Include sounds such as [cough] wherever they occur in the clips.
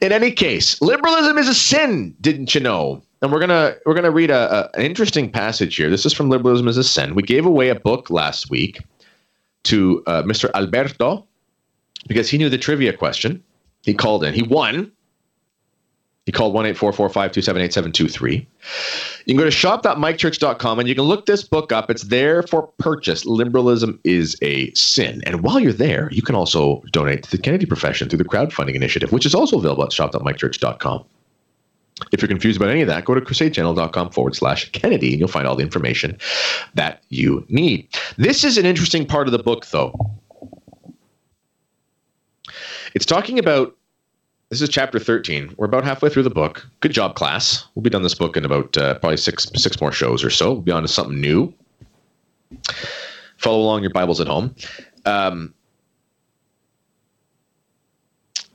In any case, liberalism is a sin, didn't you know? And we're gonna we're gonna read a, a, an interesting passage here. This is from Liberalism is a Sin. We gave away a book last week to uh, Mr. Alberto because he knew the trivia question. He called in. He won. He called 1 278 You can go to shop.mikechurch.com and you can look this book up. It's there for purchase. Liberalism is a sin. And while you're there, you can also donate to the Kennedy profession through the crowdfunding initiative, which is also available at shop.mikechurch.com. If you're confused about any of that, go to crusadechannel.com forward slash Kennedy and you'll find all the information that you need. This is an interesting part of the book, though. It's talking about this is chapter 13. We're about halfway through the book. Good job, class. We'll be done this book in about uh, probably six six more shows or so. We'll be on to something new. Follow along your Bibles at home. Um,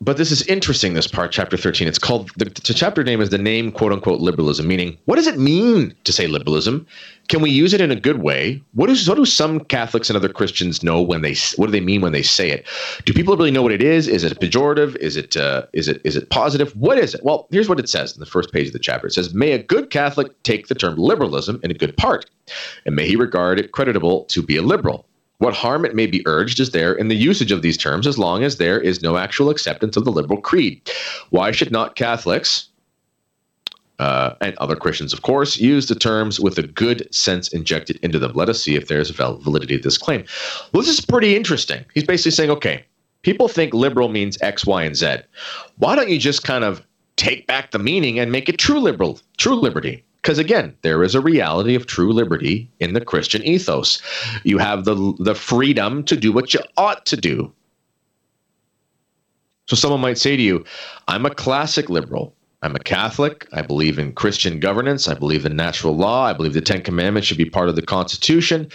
but this is interesting this part chapter 13 it's called the, the, chapter name is the name quote unquote liberalism meaning what does it mean to say liberalism? Can we use it in a good way? What, is, what do some catholics and other christians know when they what do they mean when they say it? Do people really know what it is? Is it pejorative? Is it uh, is it is it positive? What is it? Well here's what it says in the first page of the chapter. It says may a good catholic take the term liberalism in a good part and may he regard it creditable to be a liberal what harm it may be urged is there in the usage of these terms as long as there is no actual acceptance of the liberal creed. Why should not Catholics, uh, and other Christians, of course, use the terms with a good sense injected into them? Let us see if there's validity to this claim. Well, this is pretty interesting. He's basically saying, okay, people think liberal means X, Y, and Z. Why don't you just kind of take back the meaning and make it true liberal, true liberty? Because again, there is a reality of true liberty in the Christian ethos. You have the the freedom to do what you ought to do. So someone might say to you, I'm a classic liberal. I'm a Catholic. I believe in Christian governance. I believe in natural law. I believe the Ten Commandments should be part of the Constitution.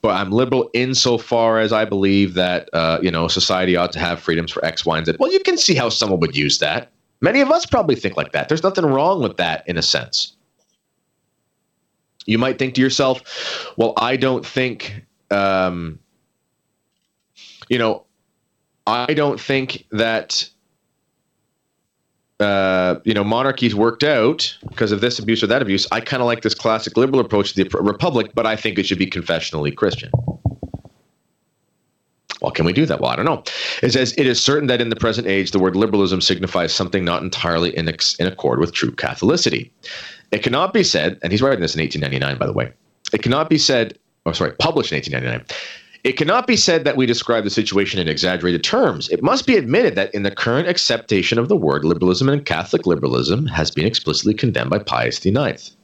But I'm liberal insofar as I believe that uh, you know society ought to have freedoms for X, Y, and Z. Well, you can see how someone would use that. Many of us probably think like that. There's nothing wrong with that in a sense. You might think to yourself, well, I don't think, um, you know, I don't think that, uh, you know, monarchies worked out because of this abuse or that abuse. I kind of like this classic liberal approach to the republic, but I think it should be confessionally Christian. Well, can we do that? Well, I don't know. It says it is certain that in the present age, the word liberalism signifies something not entirely in, ex- in accord with true Catholicity. It cannot be said, and he's writing this in 1899, by the way. It cannot be said, or sorry, published in 1899. It cannot be said that we describe the situation in exaggerated terms. It must be admitted that in the current acceptation of the word, liberalism and Catholic liberalism has been explicitly condemned by Pius IX.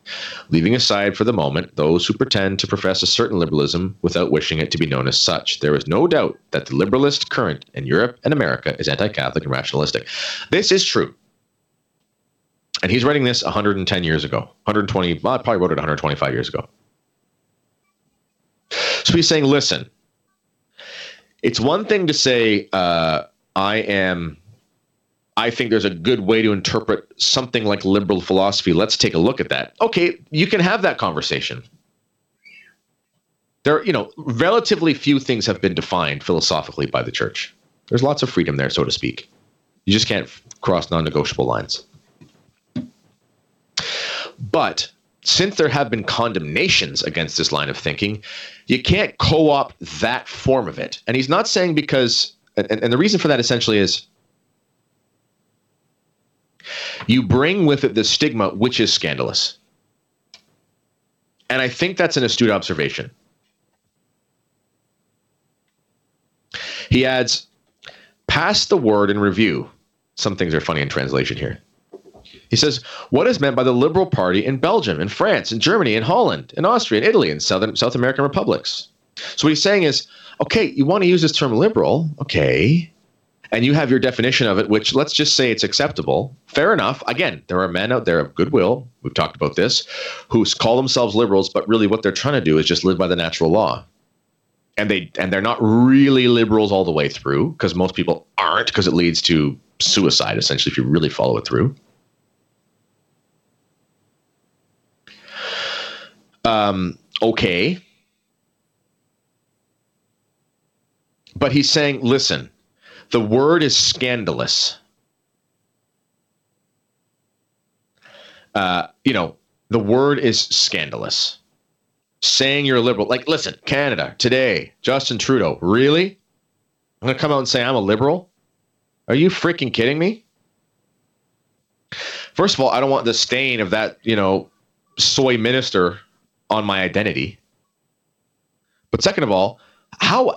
Leaving aside for the moment those who pretend to profess a certain liberalism without wishing it to be known as such, there is no doubt that the liberalist current in Europe and America is anti Catholic and rationalistic. This is true. And he's writing this 110 years ago, 120, well, I probably wrote it 125 years ago. So he's saying, listen, it's one thing to say, uh, I am, I think there's a good way to interpret something like liberal philosophy. Let's take a look at that. Okay, you can have that conversation. There, you know, relatively few things have been defined philosophically by the church. There's lots of freedom there, so to speak. You just can't cross non negotiable lines. But since there have been condemnations against this line of thinking, you can't co opt that form of it. And he's not saying because, and, and the reason for that essentially is you bring with it the stigma, which is scandalous. And I think that's an astute observation. He adds, pass the word in review. Some things are funny in translation here. He says, What is meant by the Liberal Party in Belgium, in France, in Germany, in Holland, in Austria, in Italy, in Southern South American republics? So what he's saying is, okay, you want to use this term liberal, okay, and you have your definition of it, which let's just say it's acceptable. Fair enough. Again, there are men out there of goodwill, we've talked about this, who call themselves liberals, but really what they're trying to do is just live by the natural law. And they and they're not really liberals all the way through, because most people aren't, because it leads to suicide, essentially, if you really follow it through. Um, okay. But he's saying, listen, the word is scandalous. uh, you know, the word is scandalous. Saying you're a liberal, like, listen, Canada today, Justin Trudeau, really? I'm going to come out and say I'm a liberal? Are you freaking kidding me? First of all, I don't want the stain of that, you know, soy minister on my identity. But second of all, how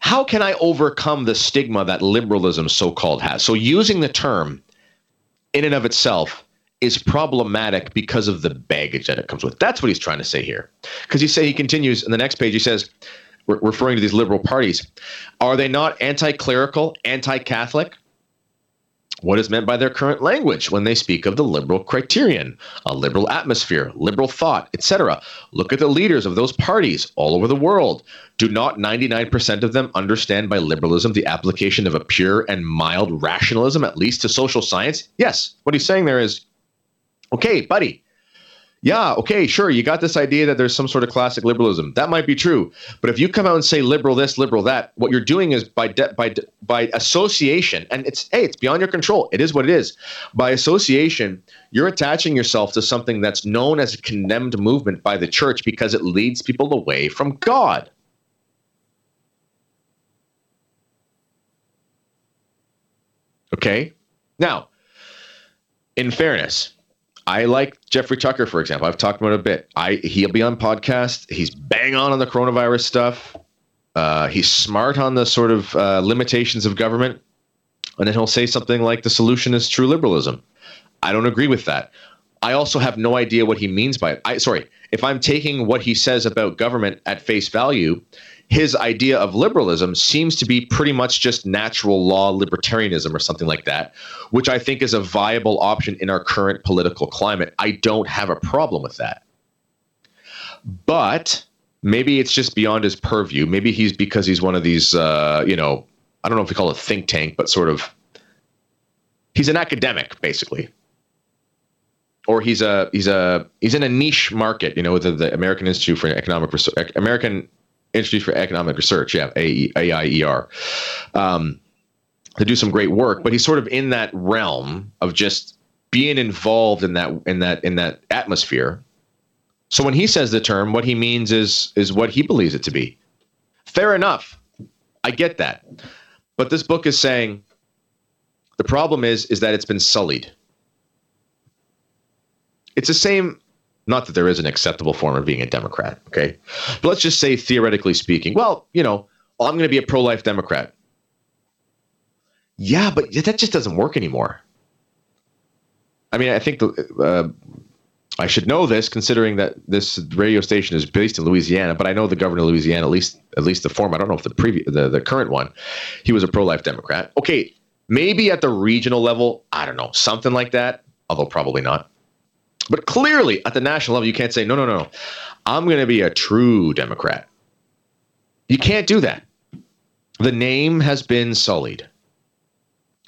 how can I overcome the stigma that liberalism so called has? So using the term in and of itself is problematic because of the baggage that it comes with. That's what he's trying to say here. Because he say he continues in the next page. He says, re- referring to these liberal parties, are they not anti-clerical, anti-Catholic? What is meant by their current language when they speak of the liberal criterion, a liberal atmosphere, liberal thought, etc. Look at the leaders of those parties all over the world. Do not 99% of them understand by liberalism the application of a pure and mild rationalism, at least to social science? Yes. What he's saying there is okay, buddy, yeah, okay, sure, you got this idea that there's some sort of classic liberalism. That might be true. But if you come out and say liberal this, liberal that, what you're doing is by de- by de- by association, and it's hey, it's beyond your control. It is what it is. By association, you're attaching yourself to something that's known as a condemned movement by the church because it leads people away from God. Okay? Now, in fairness, I like Jeffrey Tucker, for example. I've talked about a bit. I he'll be on podcast. He's bang on on the coronavirus stuff. Uh, he's smart on the sort of uh, limitations of government, and then he'll say something like the solution is true liberalism. I don't agree with that. I also have no idea what he means by it. I sorry, if I'm taking what he says about government at face value, his idea of liberalism seems to be pretty much just natural law libertarianism or something like that, which I think is a viable option in our current political climate. I don't have a problem with that. But maybe it's just beyond his purview. Maybe he's because he's one of these, uh, you know, I don't know if we call it think tank, but sort of, he's an academic, basically or he's a he's a he's in a niche market, you know, the, the American Institute for Economic Research, American Institute for Economic Research, yeah, AIER, um, to do some great work. But he's sort of in that realm of just being involved in that in that in that atmosphere. So when he says the term, what he means is is what he believes it to be. Fair enough, I get that. But this book is saying the problem is is that it's been sullied. It's the same not that there is an acceptable form of being a Democrat, okay? But let's just say, theoretically speaking, well, you know, I'm going to be a pro life Democrat. Yeah, but that just doesn't work anymore. I mean, I think the, uh, I should know this, considering that this radio station is based in Louisiana. But I know the governor of Louisiana, at least at least the former. I don't know if the previous, the, the current one, he was a pro-life Democrat. Okay, maybe at the regional level, I don't know, something like that. Although probably not. But clearly, at the national level, you can't say, no, no, no, I'm going to be a true Democrat. You can't do that. The name has been sullied.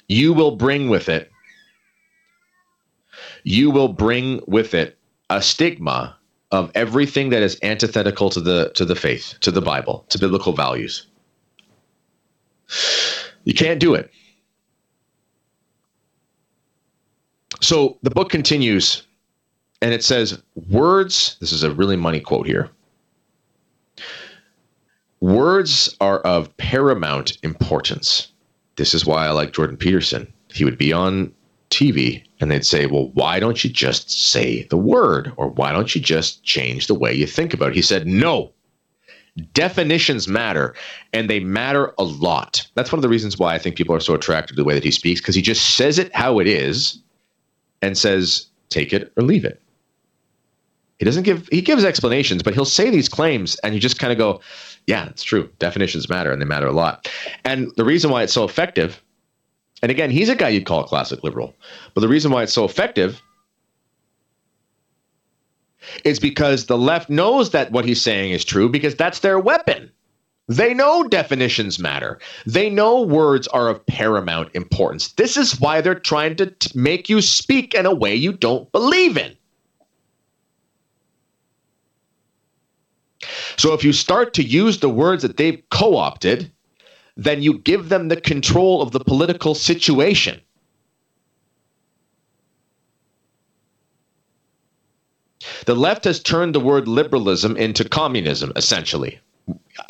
You will bring with it, you will bring with it a stigma of everything that is antithetical to the to the faith, to the Bible, to biblical values. You can't do it. So the book continues and it says words this is a really money quote here. Words are of paramount importance. This is why i like jordan peterson. He would be on tv and they'd say well why don't you just say the word? Or why don't you just change the way you think about it? He said no. Definitions matter and they matter a lot. That's one of the reasons why i think people are so attracted to the way that he speaks because he just says it how it is and says take it or leave it he doesn't give he gives explanations, but he'll say these claims and you just kind of go, yeah, it's true. Definitions matter and they matter a lot. And the reason why it's so effective, and again, he's a guy you'd call a classic liberal, but the reason why it's so effective is because the left knows that what he's saying is true because that's their weapon. They know definitions matter. They know words are of paramount importance. This is why they're trying to t- make you speak in a way you don't believe in. So if you start to use the words that they've co opted, then you give them the control of the political situation. The left has turned the word liberalism into communism, essentially.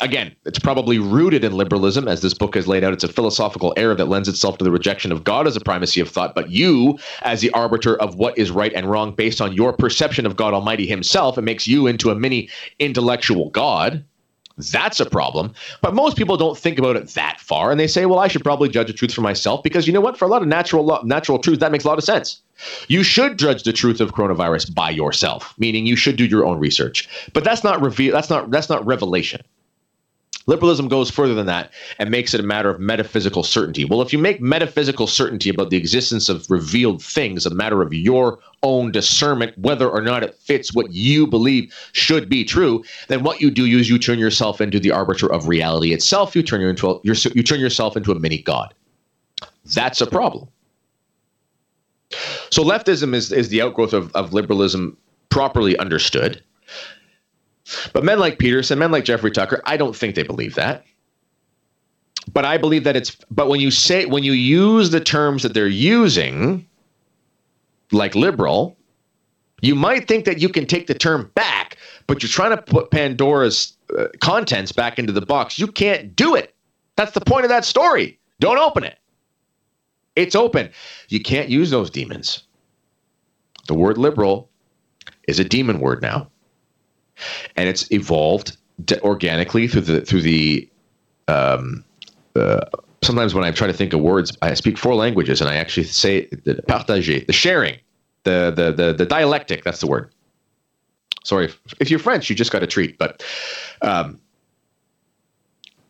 Again, it's probably rooted in liberalism, as this book has laid out. It's a philosophical error that lends itself to the rejection of God as a primacy of thought, but you, as the arbiter of what is right and wrong based on your perception of God Almighty Himself, it makes you into a mini intellectual God. That's a problem. But most people don't think about it that far, and they say, "Well, I should probably judge the truth for myself," because you know what? For a lot of natural natural truth, that makes a lot of sense. You should judge the truth of coronavirus by yourself, meaning you should do your own research. But that's not reveal. That's not that's not revelation. Liberalism goes further than that and makes it a matter of metaphysical certainty. Well, if you make metaphysical certainty about the existence of revealed things a matter of your own discernment, whether or not it fits what you believe should be true, then what you do is you turn yourself into the arbiter of reality itself. You turn, into a, you turn yourself into a mini god. That's a problem. So leftism is, is the outgrowth of, of liberalism properly understood. But men like Peterson, men like Jeffrey Tucker, I don't think they believe that. But I believe that it's but when you say when you use the terms that they're using, like liberal, you might think that you can take the term back, but you're trying to put Pandora's uh, contents back into the box. You can't do it. That's the point of that story. Don't open it. It's open. You can't use those demons. The word liberal is a demon word now and it's evolved organically through the through the. Um, uh, sometimes when I try to think of words, I speak four languages, and I actually say the partager, the sharing, the the the, the dialectic. That's the word. Sorry, if, if you're French, you just got a treat, but um,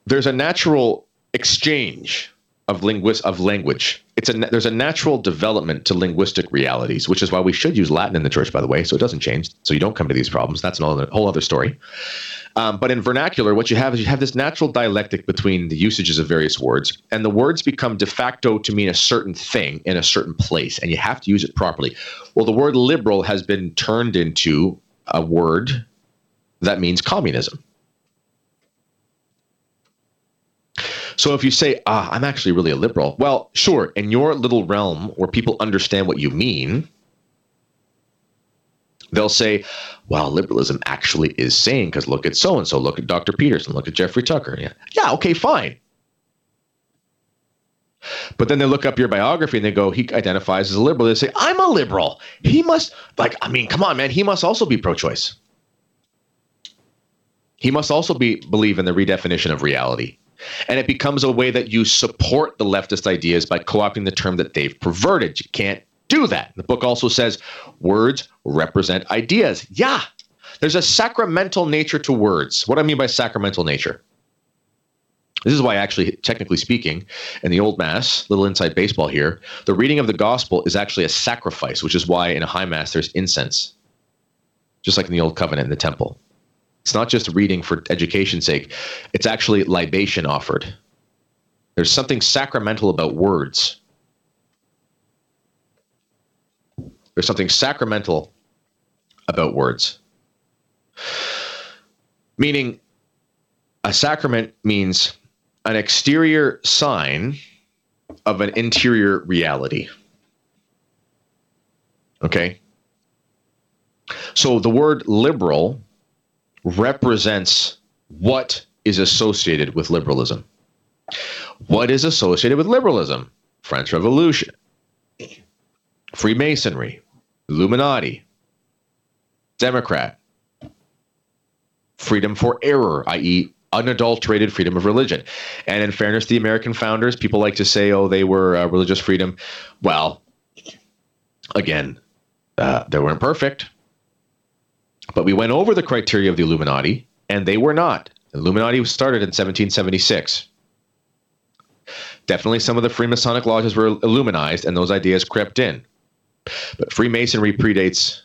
there's a natural exchange of linguist of language. It's a there's a natural development to linguistic realities, which is why we should use Latin in the church, by the way, so it doesn't change, so you don't come to these problems. That's a whole other story. Um, but in vernacular, what you have is you have this natural dialectic between the usages of various words, and the words become de facto to mean a certain thing in a certain place, and you have to use it properly. Well, the word liberal has been turned into a word that means communism. So if you say, ah, I'm actually really a liberal, well, sure, in your little realm where people understand what you mean, they'll say, well, liberalism actually is saying, because look at so and so, look at Dr. Peterson, look at Jeffrey Tucker. Yeah, yeah, okay, fine. But then they look up your biography and they go, he identifies as a liberal. They say, I'm a liberal. He must, like, I mean, come on, man, he must also be pro choice. He must also be believe in the redefinition of reality. And it becomes a way that you support the leftist ideas by co opting the term that they've perverted. You can't do that. The book also says words represent ideas. Yeah, there's a sacramental nature to words. What do I mean by sacramental nature? This is why, actually, technically speaking, in the old Mass, little inside baseball here, the reading of the gospel is actually a sacrifice, which is why in a high Mass there's incense, just like in the old covenant in the temple. It's not just reading for education's sake, it's actually libation offered. There's something sacramental about words. There's something sacramental about words. Meaning, a sacrament means an exterior sign of an interior reality. Okay? So the word liberal represents what is associated with liberalism. What is associated with liberalism? French Revolution, Freemasonry, Illuminati, Democrat, freedom for error, i.e., unadulterated freedom of religion. And in fairness the American founders, people like to say, oh, they were uh, religious freedom. Well, again, uh, they weren't perfect. But we went over the criteria of the Illuminati, and they were not. The Illuminati was started in 1776. Definitely some of the Freemasonic lodges were illuminized, and those ideas crept in. But Freemasonry predates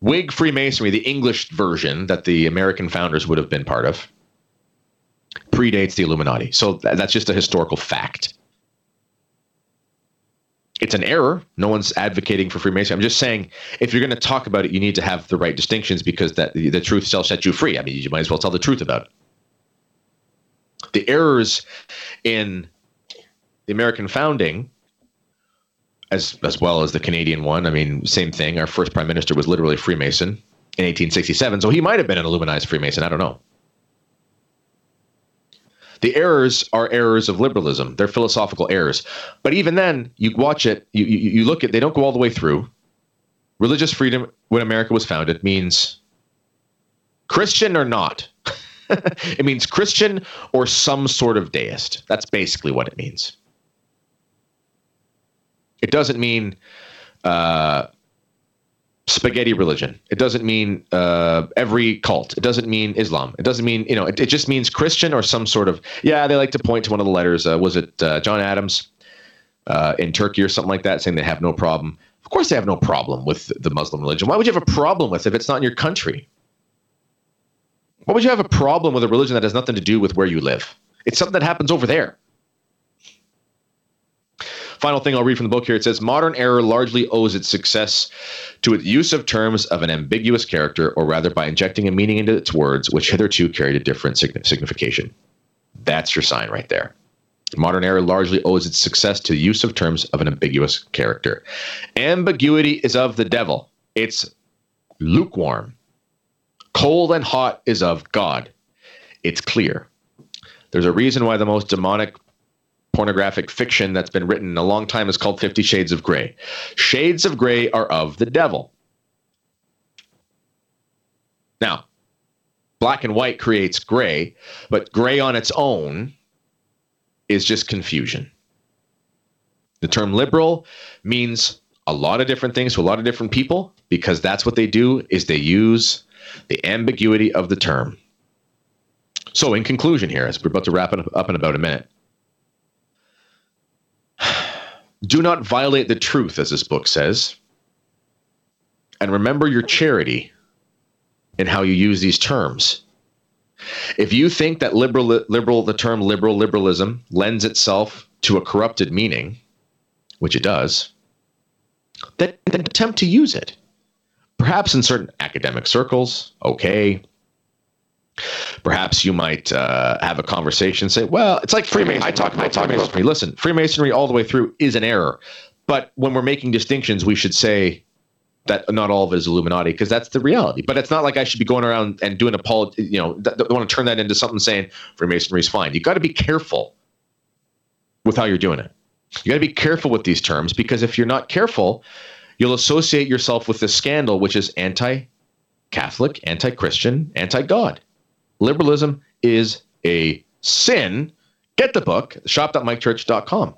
Whig Freemasonry, the English version that the American founders would have been part of, predates the Illuminati. So that's just a historical fact it's an error. No one's advocating for Freemasonry. I'm just saying, if you're going to talk about it, you need to have the right distinctions because that the, truth shall set you free. I mean, you might as well tell the truth about it. The errors in the American founding as as well as the Canadian one. I mean, same thing. Our first prime minister was literally Freemason in 1867, so he might have been an Illuminized Freemason. I don't know. The errors are errors of liberalism. They're philosophical errors. But even then, you watch it, you, you, you look at, they don't go all the way through. Religious freedom, when America was founded, means Christian or not. [laughs] it means Christian or some sort of deist. That's basically what it means. It doesn't mean uh, spaghetti religion. It doesn't mean uh, every cult. It doesn't mean Islam. It doesn't mean you know. It, it, just means Christian or some sort of. Yeah, they like to point to one of the letters. Uh, was it uh, John Adams uh, in Turkey or something like that, saying they have no problem. Of course, they have no problem with the Muslim religion. Why would you have a problem with it if it's not in your country? Why would you have a problem with a religion that has nothing to do with where you live? It's something that happens over there. Final thing I'll read from the book here it says modern error largely owes its success to its use of terms of an ambiguous character, or rather by injecting a meaning into its words which hitherto carried a different signification. That's your sign right there. Modern error largely owes its success to the use of terms of an ambiguous character. Ambiguity is of the devil. It's lukewarm. Cold and hot is of God. It's clear. There's a reason why the most demonic pornographic fiction that's been written a long time is called Fifty Shades of Grey. Shades of Grey are of the devil. Now, black and white creates gray, but gray on its own is just confusion. The term liberal means a lot of different things to a lot of different people because that's what they do is they use the ambiguity of the term. So in conclusion here, as we're about to wrap it up in about a minute, do not violate the truth, as this book says. And remember your charity in how you use these terms. If you think that liberal, liberal, the term liberal liberalism lends itself to a corrupted meaning, which it does, then, then attempt to use it. Perhaps in certain academic circles, okay. Perhaps you might uh, have a conversation, say, "Well, it's like Freemasonry." I talk, I talk Freemasonry. Listen, Freemasonry all the way through is an error, but when we're making distinctions, we should say that not all of it is Illuminati because that's the reality. But it's not like I should be going around and doing a polit. You know, th- want to turn that into something saying Freemasonry is fine. You got to be careful with how you're doing it. You got to be careful with these terms because if you're not careful, you'll associate yourself with this scandal, which is anti-Catholic, anti-Christian, anti-God. Liberalism is a sin. Get the book, shop.mikechurch.com.